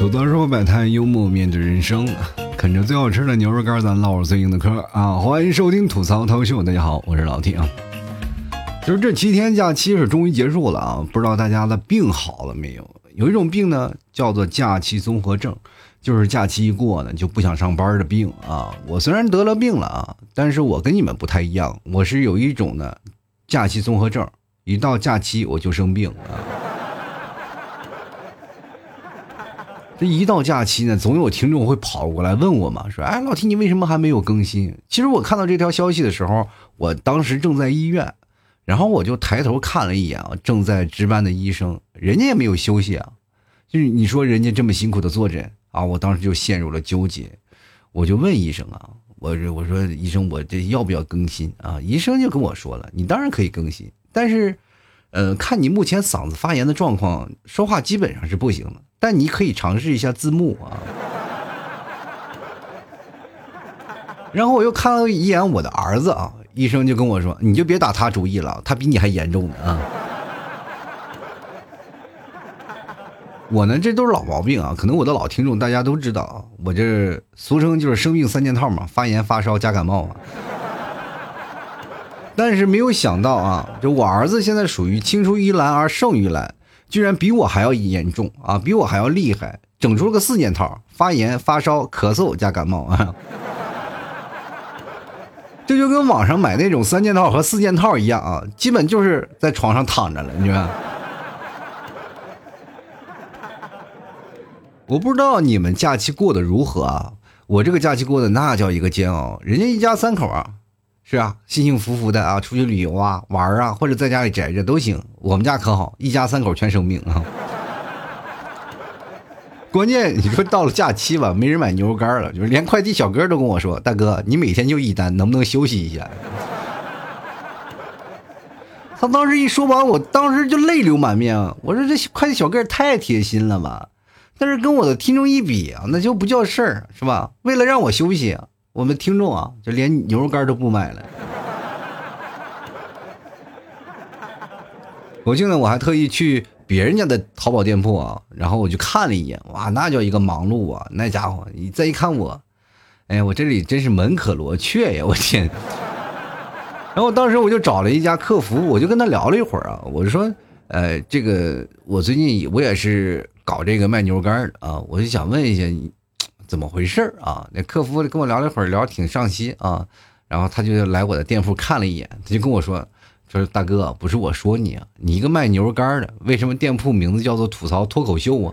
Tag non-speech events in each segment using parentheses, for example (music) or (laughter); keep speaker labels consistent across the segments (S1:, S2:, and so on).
S1: 吐槽说摆摊，幽默面对人生，啃着最好吃的牛肉干，咱唠着最硬的嗑啊！欢迎收听吐槽涛秀，大家好，我是老 T 啊。就是这七天假期是终于结束了啊，不知道大家的病好了没有？有一种病呢，叫做假期综合症，就是假期一过呢就不想上班的病啊。我虽然得了病了啊，但是我跟你们不太一样，我是有一种呢假期综合症，一到假期我就生病啊。这一到假期呢，总有听众会跑过来问我嘛，说：“哎，老 T，你为什么还没有更新？”其实我看到这条消息的时候，我当时正在医院，然后我就抬头看了一眼，正在值班的医生，人家也没有休息啊，就是你说人家这么辛苦的坐诊啊，我当时就陷入了纠结，我就问医生啊，我我说医生，我这要不要更新啊？医生就跟我说了，你当然可以更新，但是，呃，看你目前嗓子发炎的状况，说话基本上是不行的。但你可以尝试一下字幕啊，然后我又看了一眼我的儿子啊，医生就跟我说：“你就别打他主意了，他比你还严重呢啊。”我呢，这都是老毛病啊，可能我的老听众大家都知道啊，我这俗称就是生病三件套嘛，发炎、发烧加感冒啊。但是没有想到啊，就我儿子现在属于青出于蓝而胜于蓝。居然比我还要严重啊！比我还要厉害，整出了个四件套：发炎、发烧、咳嗽加感冒啊！(laughs) 这就跟网上买那种三件套和四件套一样啊，基本就是在床上躺着了，你说？(laughs) 我不知道你们假期过得如何啊？我这个假期过得那叫一个煎熬，人家一家三口啊。是啊，幸幸福福的啊，出去旅游啊，玩啊，或者在家里宅着都行。我们家可好，一家三口全生病啊。(laughs) 关键你说到了假期吧，没人买牛肉干了，就是连快递小哥都跟我说：“大哥，你每天就一单，能不能休息一下？” (laughs) 他当时一说完，我当时就泪流满面啊！我说这快递小哥太贴心了吧？但是跟我的听众一比啊，那就不叫事儿，是吧？为了让我休息。我们听众啊，就连牛肉干都不买了。国庆呢，我还特意去别人家的淘宝店铺啊，然后我就看了一眼，哇，那叫一个忙碌啊！那家伙，你再一看我，哎呀，我这里真是门可罗雀呀！我天！(laughs) 然后当时我就找了一家客服，我就跟他聊了一会儿啊，我就说，呃，这个我最近我也是搞这个卖牛肉干的啊，我就想问一下你。怎么回事啊？那客服跟我聊了一会儿，聊挺上心啊。然后他就来我的店铺看了一眼，他就跟我说：“说大哥，不是我说你啊，你一个卖牛肉干的，为什么店铺名字叫做吐槽脱口秀啊？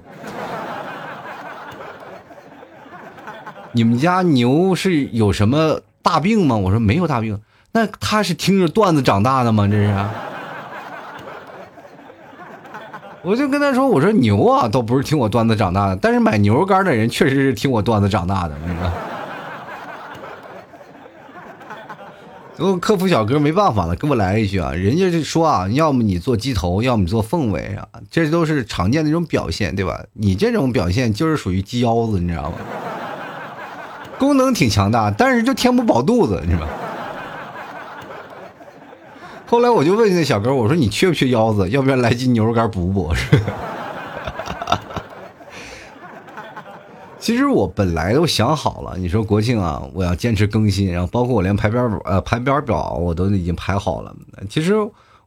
S1: (laughs) 你们家牛是有什么大病吗？”我说：“没有大病。”那他是听着段子长大的吗？这是？我就跟他说：“我说牛啊，都不是听我段子长大的，但是买牛肉干的人确实是听我段子长大的。”那个，最后客服小哥没办法了，给我来一句啊，人家就说啊，要么你做鸡头，要么你做凤尾啊，这都是常见的一种表现，对吧？你这种表现就是属于鸡腰子，你知道吗？功能挺强大，但是就填不饱肚子，你知道吗？后来我就问那小哥，我说你缺不缺腰子？要不要来斤牛肉干补补？其实我本来都想好了，你说国庆啊，我要坚持更新，然后包括我连排表呃排表表我都已经排好了。其实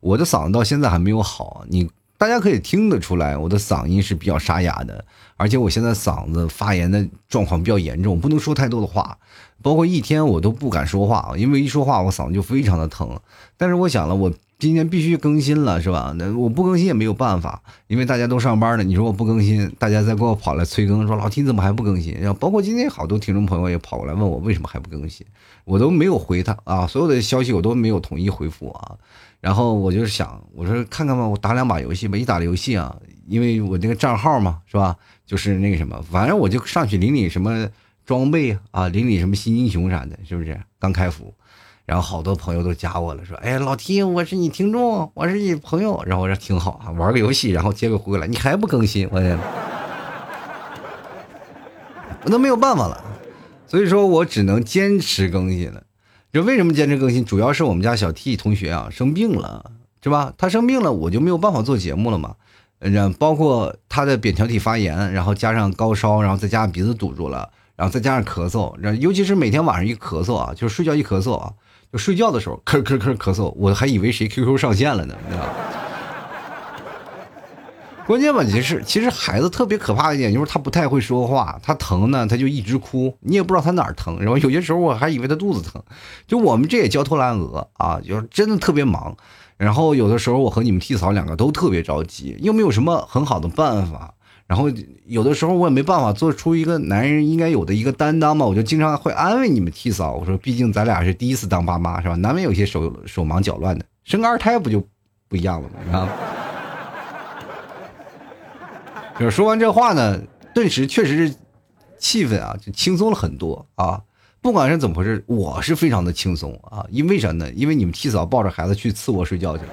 S1: 我的嗓子到现在还没有好，你大家可以听得出来，我的嗓音是比较沙哑的，而且我现在嗓子发炎的状况比较严重，不能说太多的话。包括一天我都不敢说话，因为一说话我嗓子就非常的疼。但是我想了，我今天必须更新了，是吧？那我不更新也没有办法，因为大家都上班了。你说我不更新，大家再给我跑来催更，说老听怎么还不更新？然后包括今天好多听众朋友也跑过来问我为什么还不更新，我都没有回他啊，所有的消息我都没有统一回复啊。然后我就是想，我说看看吧，我打两把游戏吧。一打游戏啊，因为我这个账号嘛，是吧？就是那个什么，反正我就上去领领什么。装备啊，领领什么新英雄啥的，是不是刚开服？然后好多朋友都加我了，说：“哎呀，老 T，我是你听众，我是你朋友。”然后我说：“挺好啊，玩个游戏，然后接个回来，你还不更新？我天，我都没有办法了。所以说我只能坚持更新了。就为什么坚持更新？主要是我们家小 T 同学啊生病了，是吧？他生病了，我就没有办法做节目了嘛。然包括他的扁桃体发炎，然后加上高烧，然后再加上鼻子堵住了，然后再加上咳嗽，然后尤其是每天晚上一咳嗽啊，就是睡觉一咳嗽啊，就睡觉的时候咳咳咳咳嗽，我还以为谁 QQ 上线了呢，你知道。(laughs) 关键问题是，其实孩子特别可怕的一点就是他不太会说话，他疼呢他就一直哭，你也不知道他哪儿疼，然后有些时候我还以为他肚子疼，就我们这也焦头烂额啊，就是真的特别忙，然后有的时候我和你们替嫂两个都特别着急，又没有什么很好的办法，然后有的时候我也没办法做出一个男人应该有的一个担当嘛，我就经常会安慰你们替嫂，我说毕竟咱俩是第一次当爸妈是吧，难免有些手手忙脚乱的，生个二胎不就不一样了吗？啊。就是说完这话呢，顿时确实是气氛啊，就轻松了很多啊。不管是怎么回事，我是非常的轻松啊。因为啥呢？因为你们替嫂抱着孩子去次卧睡觉去了。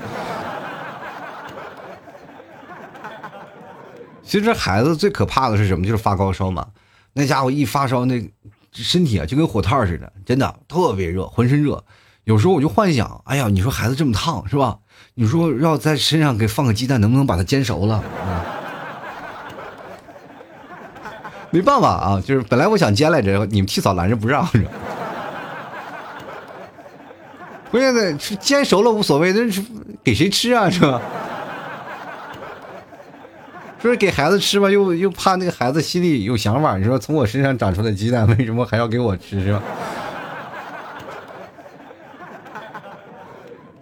S1: 其实孩子最可怕的是什么？就是发高烧嘛。那家伙一发烧，那身体啊就跟火炭似的，真的特别热，浑身热。有时候我就幻想，哎呀，你说孩子这么烫是吧？你说要在身上给放个鸡蛋，能不能把它煎熟了？(laughs) 没办法啊，就是本来我想煎来着，你们替嫂拦着不让着。关键的是煎熟了无所谓，那是给谁吃啊？是吧？说是给孩子吃吧，又又怕那个孩子心里有想法。你说从我身上长出的鸡蛋，为什么还要给我吃？是吧？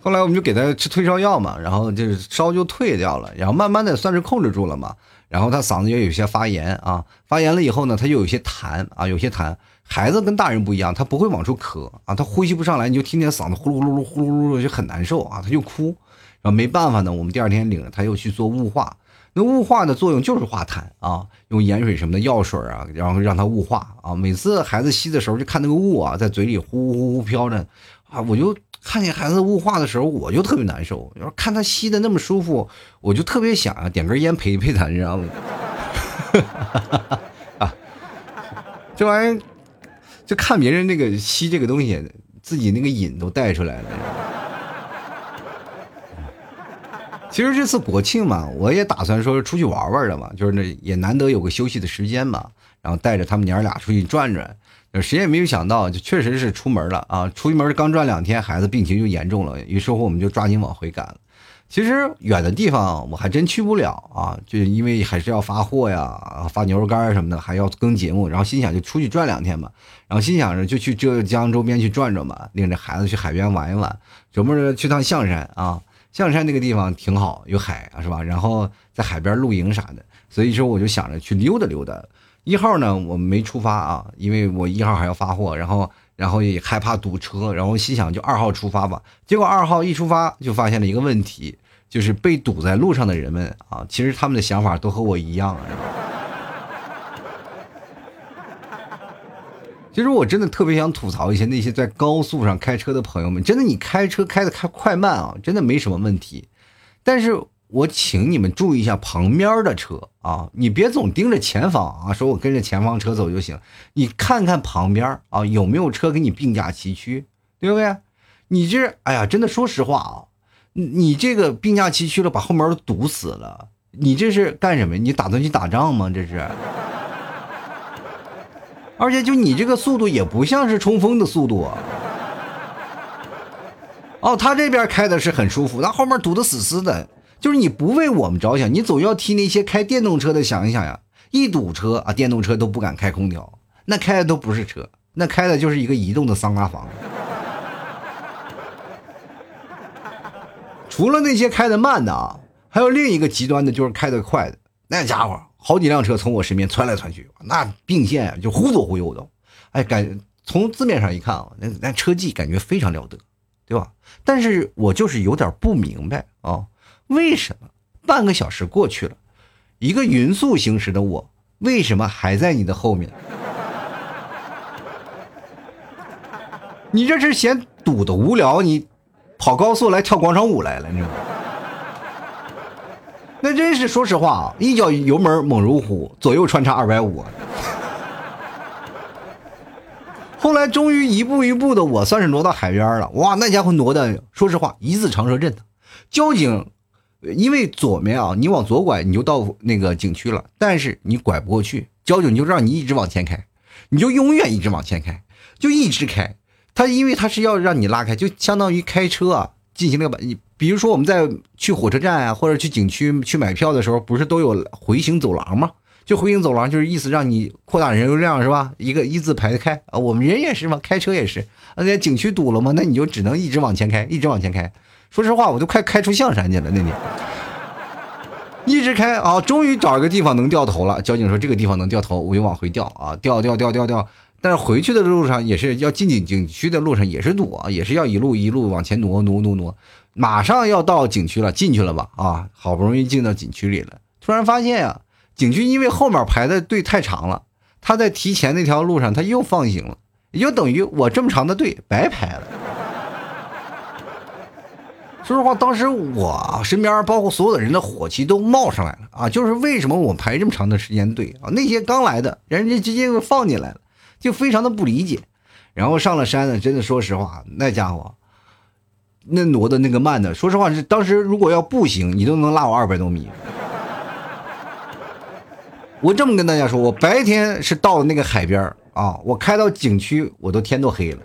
S1: 后来我们就给他吃退烧药嘛，然后就是烧就退掉了，然后慢慢的算是控制住了嘛。然后他嗓子也有些发炎啊，发炎了以后呢，他又有些痰啊，有些痰。孩子跟大人不一样，他不会往出咳啊，他呼吸不上来，你就听见嗓子呼噜呼噜呼噜呼噜就很难受啊，他就哭。然后没办法呢，我们第二天领着他又去做雾化。那雾化的作用就是化痰啊，用盐水什么的药水啊，然后让它雾化啊。每次孩子吸的时候，就看那个雾啊在嘴里呼呼呼飘着啊，我就。看见孩子雾化的时候，我就特别难受。要看他吸的那么舒服，我就特别想啊，点根烟陪陪他，你知道吗？(laughs) 啊，这玩意儿就看别人那个吸这个东西，自己那个瘾都带出来了。其实这次国庆嘛，我也打算说出去玩玩的嘛，就是那也难得有个休息的时间嘛，然后带着他们娘俩出去转转。谁也没有想到，就确实是出门了啊！出门刚转两天，孩子病情就严重了，于是乎我们就抓紧往回赶了。其实远的地方我还真去不了啊，就因为还是要发货呀、发牛肉干什么的，还要更节目。然后心想就出去转两天吧，然后心想着就去浙江周边去转转吧，领着孩子去海边玩一玩，琢磨着去趟象山啊。象山那个地方挺好，有海啊，是吧？然后在海边露营啥的，所以说我就想着去溜达溜达。一号呢，我没出发啊，因为我一号还要发货，然后，然后也害怕堵车，然后心想就二号出发吧。结果二号一出发就发现了一个问题，就是被堵在路上的人们啊，其实他们的想法都和我一样。其实我真的特别想吐槽一些那些在高速上开车的朋友们，真的你开车开的开快慢啊，真的没什么问题，但是。我请你们注意一下旁边的车啊，你别总盯着前方啊，说我跟着前方车走就行。你看看旁边啊，有没有车跟你并驾齐驱，对不对？你这，哎呀，真的，说实话啊，你这个并驾齐驱了，把后门都堵死了，你这是干什么？你打算去打仗吗？这是。而且就你这个速度也不像是冲锋的速度啊。哦，他这边开的是很舒服，那后面堵得死死的。就是你不为我们着想，你总要替那些开电动车的想一想呀。一堵车啊，电动车都不敢开空调，那开的都不是车，那开的就是一个移动的桑拿房。除了那些开的慢的啊，还有另一个极端的，就是开的快的。那家伙好几辆车从我身边窜来窜去，那并线就忽左忽右的。哎，感从字面上一看啊，那那车技感觉非常了得，对吧？但是我就是有点不明白啊。为什么半个小时过去了，一个匀速行驶的我，为什么还在你的后面？(laughs) 你这是嫌堵的无聊，你跑高速来跳广场舞来了，你知道吗？那真是说实话啊，一脚油门猛如虎，左右穿插二百五。后来终于一步一步的，我算是挪到海边了。哇，那家伙挪的，说实话，一字长蛇阵交警。因为左面啊，你往左拐你就到那个景区了，但是你拐不过去，交警就让你一直往前开，你就永远一直往前开，就一直开。他因为他是要让你拉开，就相当于开车啊，进行那个你比如说我们在去火车站啊，或者去景区去买票的时候，不是都有回形走廊吗？就回形走廊就是意思让你扩大人流量是吧？一个一字排开啊，我们人也是嘛，开车也是。那景区堵了嘛，那你就只能一直往前开，一直往前开。说实话，我都快开出象山去了那里，一直开啊，终于找一个地方能掉头了。交警说这个地方能掉头，我就往回掉啊，掉掉掉掉掉。但是回去的路上也是要进景景区的路上也是堵啊，也是要一路一路往前挪挪挪挪，马上要到景区了，进去了吧啊，好不容易进到景区里了，突然发现呀，景区因为后面排的队太长了，他在提前那条路上他又放行了，也就等于我这么长的队白排了。说实话，当时我身边包括所有的人的火气都冒上来了啊，就是为什么我排这么长的时间队啊？那些刚来的人家直接就放进来了。就非常的不理解，然后上了山呢，真的说实话，那家伙，那挪的那个慢的，说实话是当时如果要步行，你都能拉我二百多米。我这么跟大家说，我白天是到了那个海边啊，我开到景区，我都天都黑了。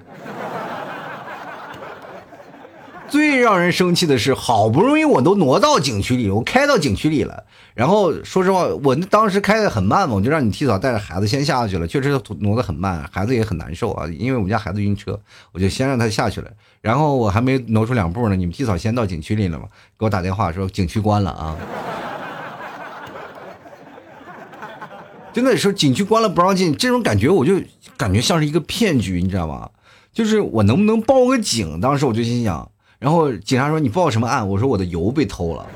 S1: 最让人生气的是，好不容易我都挪到景区里，我开到景区里了。然后说实话，我当时开的很慢嘛，我就让你提早带着孩子先下去了。确实挪得很慢，孩子也很难受啊，因为我们家孩子晕车，我就先让他下去了。然后我还没挪出两步呢，你们提早先到景区里了嘛？给我打电话说景区关了啊！真的是景区关了不让进，这种感觉我就感觉像是一个骗局，你知道吗？就是我能不能报个警？当时我就心想。然后警察说：“你报什么案？”我说：“我的油被偷了。”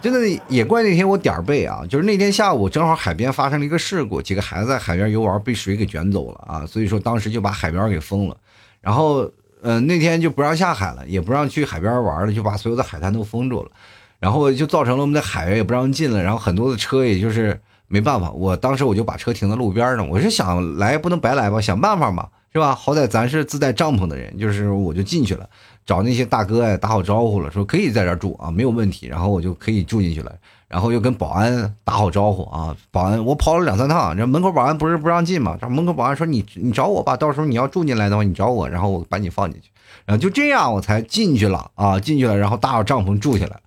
S1: 真的也怪那天我点儿背啊，就是那天下午正好海边发生了一个事故，几个孩子在海边游玩被水给卷走了啊，所以说当时就把海边给封了。然后，嗯，那天就不让下海了，也不让去海边玩了，就把所有的海滩都封住了。然后就造成了我们的海也不让进了，然后很多的车也就是没办法。我当时我就把车停在路边上，我是想来不能白来吧，想办法嘛。是吧？好歹咱是自带帐篷的人，就是我就进去了，找那些大哥呀打好招呼了，说可以在这住啊，没有问题。然后我就可以住进去了，然后又跟保安打好招呼啊。保安，我跑了两三趟，这门口保安不是不让进吗？这门口保安说你你找我吧，到时候你要住进来的话，你找我，然后我把你放进去。然后就这样我才进去了啊，进去了，然后搭好帐篷住下来。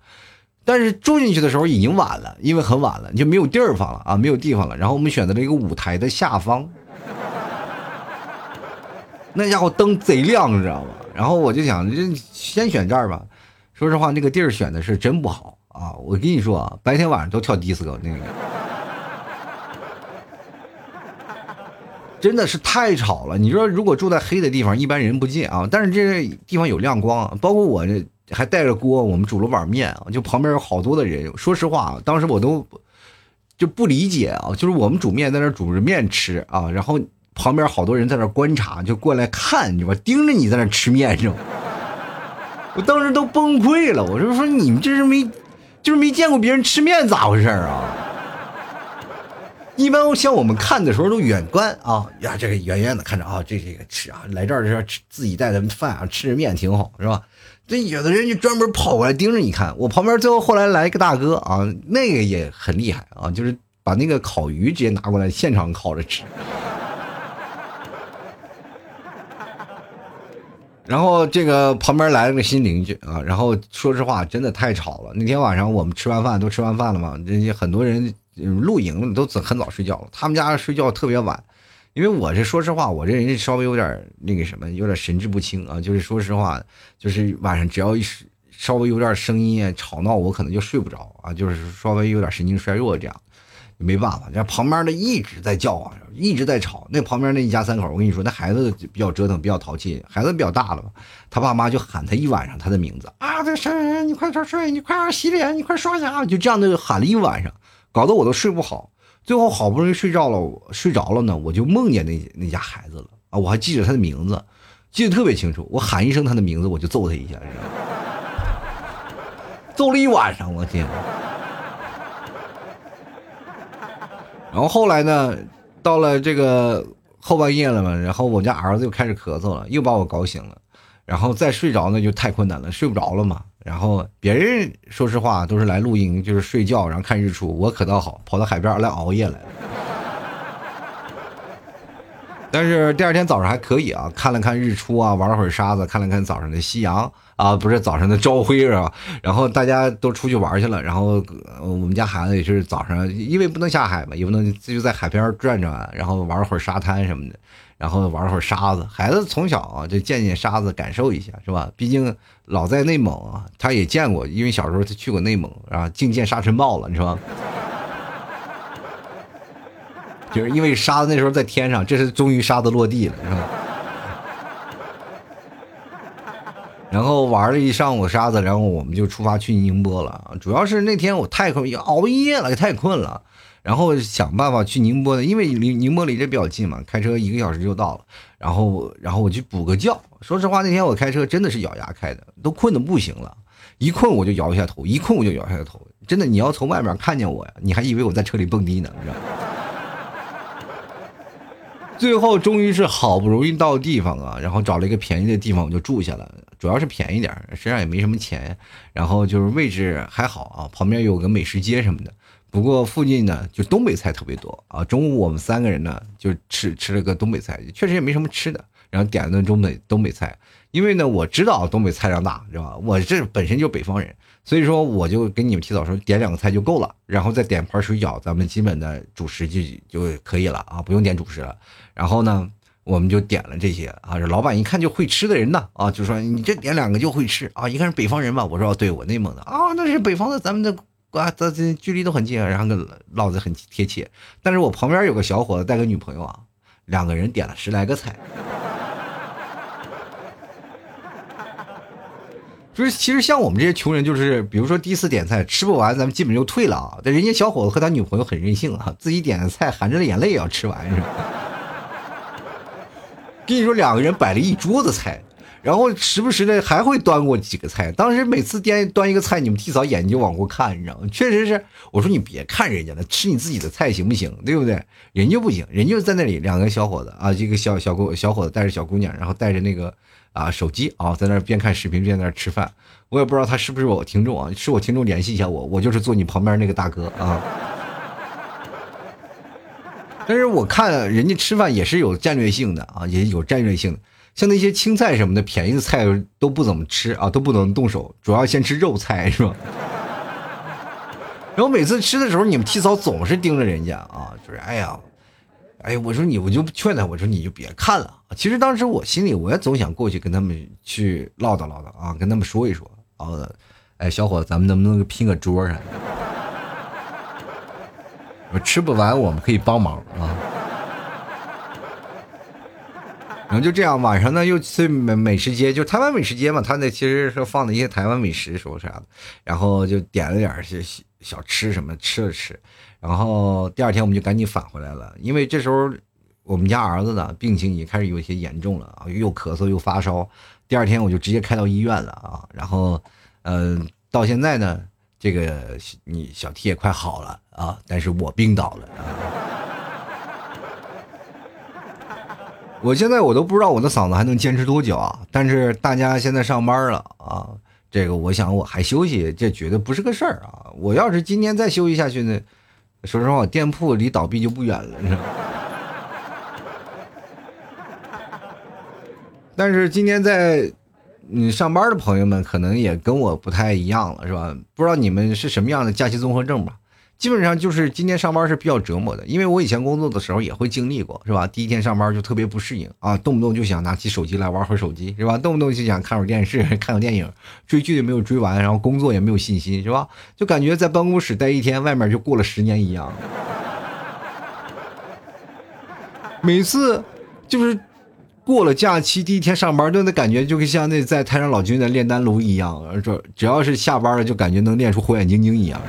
S1: 但是住进去的时候已经晚了，因为很晚了，就没有地方了啊，没有地方了。然后我们选择了一个舞台的下方。那家伙灯贼亮，你知道吗？然后我就想，这先选这儿吧。说实话，那个地儿选的是真不好啊！我跟你说啊，白天晚上都跳迪斯科，那个真的是太吵了。你说，如果住在黑的地方，一般人不进啊。但是这地方有亮光，包括我这还带着锅，我们煮了碗面啊，就旁边有好多的人。说实话，当时我都就不理解啊，就是我们煮面在那煮着面吃啊，然后。旁边好多人在那观察，就过来看，你知道吧？盯着你在那吃面，你知道吗？我当时都崩溃了。我就说你们这是没，就是没见过别人吃面，咋回事啊？一般像我们看的时候都远观啊，呀，这个远远的看着啊，这这个吃啊，来这儿是吃自己带的饭啊，吃着面挺好，是吧？这有的人就专门跑过来盯着你看。我旁边最后后来来一个大哥啊，那个也很厉害啊，就是把那个烤鱼直接拿过来现场烤着吃。然后这个旁边来了个新邻居啊，然后说实话，真的太吵了。那天晚上我们吃完饭都吃完饭了嘛，人家很多人露营都很早睡觉了。他们家睡觉特别晚，因为我这说实话，我这人稍微有点那个什么，有点神志不清啊。就是说实话，就是晚上只要一稍微有点声音吵闹，我可能就睡不着啊，就是稍微有点神经衰弱这样。没办法，这旁边的一直在叫啊，一直在吵。那旁边那一家三口，我跟你说，那孩子比较折腾，比较淘气，孩子比较大了吧？他爸妈就喊他一晚上他的名字啊，这谁谁你快点睡，你快点洗脸，你快刷牙，就这样的喊了一晚上，搞得我都睡不好。最后好不容易睡着了，睡着了呢，我就梦见那那家孩子了啊！我还记着他的名字，记得特别清楚。我喊一声他的名字，我就揍他一下，揍了一晚上，我天！然后后来呢，到了这个后半夜了嘛，然后我家儿子又开始咳嗽了，又把我搞醒了。然后再睡着那就太困难了，睡不着了嘛。然后别人说实话都是来露营，就是睡觉，然后看日出。我可倒好，跑到海边来熬夜来了。但是第二天早上还可以啊，看了看日出啊，玩了会儿沙子，看了看早上的夕阳啊，不是早上的朝晖是吧？然后大家都出去玩去了，然后我们家孩子也是早上，因为不能下海嘛，也不能就在海边转转，然后玩会儿沙滩什么的。然后玩会儿沙子，孩子从小啊就见见沙子，感受一下，是吧？毕竟老在内蒙啊，他也见过，因为小时候他去过内蒙啊，净见沙尘暴了，你知道吗？就是因为沙子那时候在天上，这是终于沙子落地了，是吧？然后玩了一上午沙子，然后我们就出发去宁波了。主要是那天我太困，熬夜了，太困了。然后想办法去宁波的，因为离宁波离这比较近嘛，开车一个小时就到了。然后，然后我去补个觉。说实话，那天我开车真的是咬牙开的，都困得不行了。一困我就摇一下头，一困我就摇一下头。真的，你要从外面看见我呀，你还以为我在车里蹦迪呢，你知道吗？最后终于是好不容易到地方啊，然后找了一个便宜的地方我就住下了，主要是便宜点，身上也没什么钱，然后就是位置还好啊，旁边有个美食街什么的。不过附近呢，就东北菜特别多啊。中午我们三个人呢，就吃吃了个东北菜，确实也没什么吃的，然后点了顿东北东北菜。因为呢，我知道东北菜量大，知道吧？我这本身就北方人，所以说我就给你们提早说，点两个菜就够了，然后再点盘水饺，咱们基本的主食就就可以了啊，不用点主食了。然后呢，我们就点了这些啊。这老板一看就会吃的人呢啊，就说你这点两个就会吃啊，一看是北方人吧？我说对，我内蒙的啊，那是北方的，咱们的。啊，这这距离都很近，然后跟唠的很贴切。但是我旁边有个小伙子带个女朋友啊，两个人点了十来个菜。就是其实像我们这些穷人，就是比如说第一次点菜吃不完，咱们基本就退了啊。但人家小伙子和他女朋友很任性啊，自己点的菜含着眼泪也要吃完，是吧？(laughs) 跟你说，两个人摆了一桌子菜。然后时不时的还会端过几个菜，当时每次端端一个菜，你们替嫂眼睛就往过看，你知道吗？确实是，我说你别看人家了，吃你自己的菜行不行？对不对？人就不行，人就在那里，两个小伙子啊，一个小小姑小伙子带着小姑娘，然后带着那个啊手机啊，在那边看视频边在那吃饭。我也不知道他是不是我听众啊，是我听众联系一下我，我就是坐你旁边那个大哥啊。但是我看人家吃饭也是有战略性的啊，也有战略性的。像那些青菜什么的，便宜的菜都不怎么吃啊，都不能动手，主要先吃肉菜是吧？(laughs) 然后每次吃的时候，你们替嫂总是盯着人家啊，就是哎呀，哎，我说你，我就劝他，我说你就别看了。其实当时我心里，我也总想过去跟他们去唠叨唠叨啊，跟他们说一说啊，哎，小伙子，咱们能不能拼个桌上？我吃不完，我们可以帮忙啊。然后就这样，晚上呢又去美美食街，就台湾美食街嘛，他那其实是放的一些台湾美食什么啥的，然后就点了点些小吃什么吃了吃，然后第二天我们就赶紧返回来了，因为这时候我们家儿子呢病情已经开始有些严重了啊，又咳嗽又发烧，第二天我就直接开到医院了啊，然后嗯到现在呢这个你小 T 也快好了啊，但是我病倒了啊。(laughs) 我现在我都不知道我的嗓子还能坚持多久啊！但是大家现在上班了啊，这个我想我还休息，这绝对不是个事儿啊！我要是今天再休息下去呢，说实话，我店铺离倒闭就不远了，你知道。但是今天在你上班的朋友们可能也跟我不太一样了，是吧？不知道你们是什么样的假期综合症吧？基本上就是今天上班是比较折磨的，因为我以前工作的时候也会经历过，是吧？第一天上班就特别不适应啊，动不动就想拿起手机来玩会儿手机，是吧？动不动就想看会儿电视、看个电影，追剧也没有追完，然后工作也没有信心，是吧？就感觉在办公室待一天，外面就过了十年一样。每次就是过了假期第一天上班，都那感觉就跟像那在太上老君的炼丹炉一样，这只要是下班了，就感觉能练出火眼金睛一样，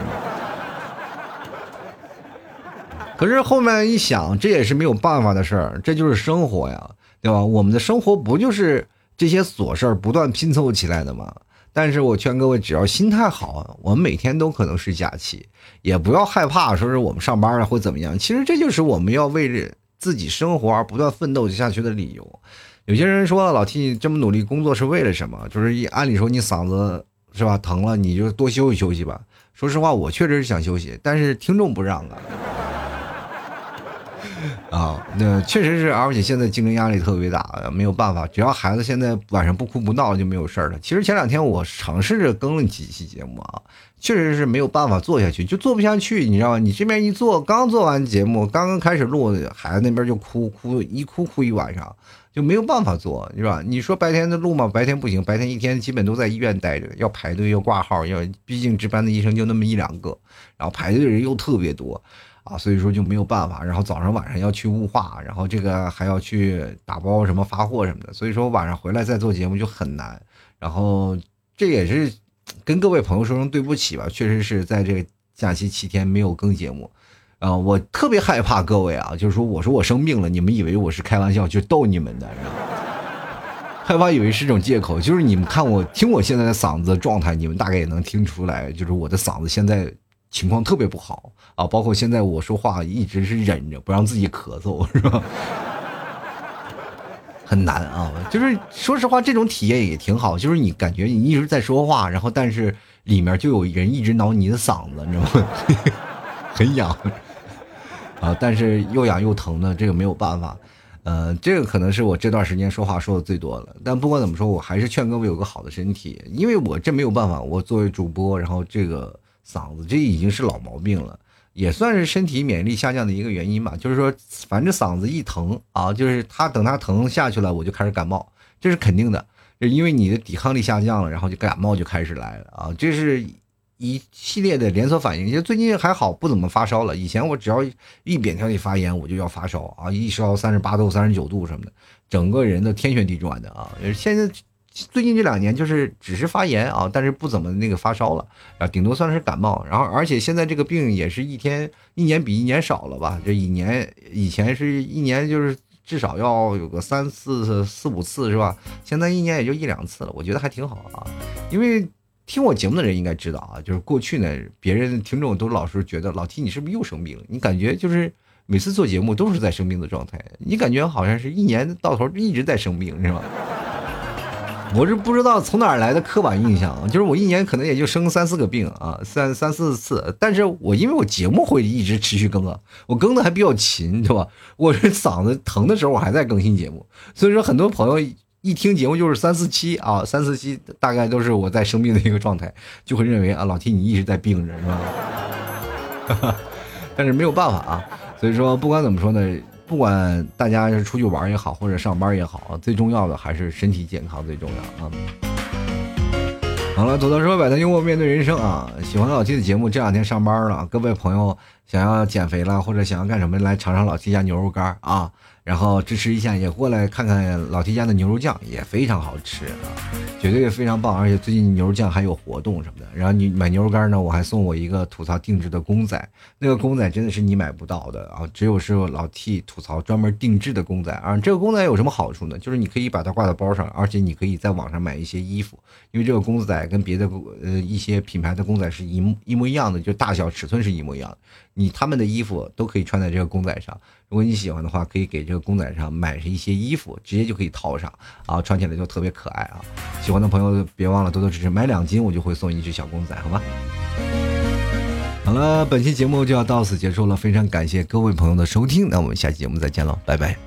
S1: 可是后面一想，这也是没有办法的事儿，这就是生活呀，对吧？我们的生活不就是这些琐事儿不断拼凑起来的吗？但是我劝各位，只要心态好，我们每天都可能是假期，也不要害怕说是我们上班了会怎么样。其实这就是我们要为着自己生活而不断奋斗下去的理由。有些人说老 T 这么努力工作是为了什么？就是一按理说你嗓子是吧疼了，你就多休息休息吧。说实话，我确实是想休息，但是听众不让啊。(laughs) 啊，那确实是，而且现在竞争压力特别大，没有办法。只要孩子现在晚上不哭不闹，就没有事儿了。其实前两天我尝试着更了几期节目啊，确实是没有办法做下去，就做不下去，你知道吗？你这边一做，刚做完节目，刚刚开始录，孩子那边就哭哭，一哭哭一晚上，就没有办法做，是吧？你说白天的录嘛，白天不行，白天一天基本都在医院待着，要排队要挂号，要毕竟值班的医生就那么一两个，然后排队的人又特别多。啊，所以说就没有办法，然后早上晚上要去雾化，然后这个还要去打包什么发货什么的，所以说晚上回来再做节目就很难。然后这也是跟各位朋友说声对不起吧，确实是在这个假期七天没有更节目。啊，我特别害怕各位啊，就是说我说我生病了，你们以为我是开玩笑就逗你们的，害怕以为是种借口，就是你们看我听我现在的嗓子状态，你们大概也能听出来，就是我的嗓子现在。情况特别不好啊，包括现在我说话一直是忍着不让自己咳嗽，是吧？很难啊，就是说实话，这种体验也挺好，就是你感觉你一直在说话，然后但是里面就有人一直挠你的嗓子，你知道吗？(laughs) 很痒啊，但是又痒又疼的，这个没有办法。呃，这个可能是我这段时间说话说的最多了。但不管怎么说，我还是劝各位有个好的身体，因为我这没有办法，我作为主播，然后这个。嗓子这已经是老毛病了，也算是身体免疫力下降的一个原因吧。就是说，反正嗓子一疼啊，就是他等他疼下去了，我就开始感冒，这是肯定的。就因为你的抵抗力下降了，然后就感冒就开始来了啊。这是一系列的连锁反应。就最近还好，不怎么发烧了。以前我只要一扁桃体发炎，我就要发烧啊，一烧三十八度、三十九度什么的，整个人的天旋地转的啊。现在。最近这两年就是只是发炎啊，但是不怎么那个发烧了啊，顶多算是感冒。然后而且现在这个病也是一天一年比一年少了吧？这一年以前是一年就是至少要有个三四四五次是吧？现在一年也就一两次了，我觉得还挺好啊。因为听我节目的人应该知道啊，就是过去呢，别人听众都老是觉得老 T 你是不是又生病了？你感觉就是每次做节目都是在生病的状态，你感觉好像是一年到头一直在生病是吧？我是不知道从哪儿来的刻板印象，就是我一年可能也就生三四个病啊，三三四次。但是我因为我节目会一直持续更啊，我更的还比较勤，对吧？我是嗓子疼的时候我还在更新节目，所以说很多朋友一听节目就是三四七啊，三四七大概都是我在生病的一个状态，就会认为啊，老 T 你一直在病着，是吧？(laughs) 但是没有办法啊，所以说不管怎么说呢。不管大家是出去玩也好，或者上班也好，最重要的还是身体健康最重要啊。好了，走到说百态幽默面对人生啊。喜欢老七的节目，这两天上班了，各位朋友想要减肥了或者想要干什么，来尝尝老七家牛肉干啊。然后支持一下，也过来看看老 T 家的牛肉酱，也非常好吃啊，绝对非常棒。而且最近牛肉酱还有活动什么的。然后你买牛肉干呢，我还送我一个吐槽定制的公仔，那个公仔真的是你买不到的啊，只有是老 T 吐槽专门定制的公仔啊。这个公仔有什么好处呢？就是你可以把它挂在包上，而且你可以在网上买一些衣服，因为这个公仔跟别的呃一些品牌的公仔是一模一模一样的，就大小尺寸是一模一样的。你他们的衣服都可以穿在这个公仔上，如果你喜欢的话，可以给这个公仔上买一些衣服，直接就可以套上啊，穿起来就特别可爱啊！喜欢的朋友别忘了多多支持，买两斤我就会送一只小公仔，好吗？好了，本期节目就要到此结束了，非常感谢各位朋友的收听，那我们下期节目再见喽，拜拜。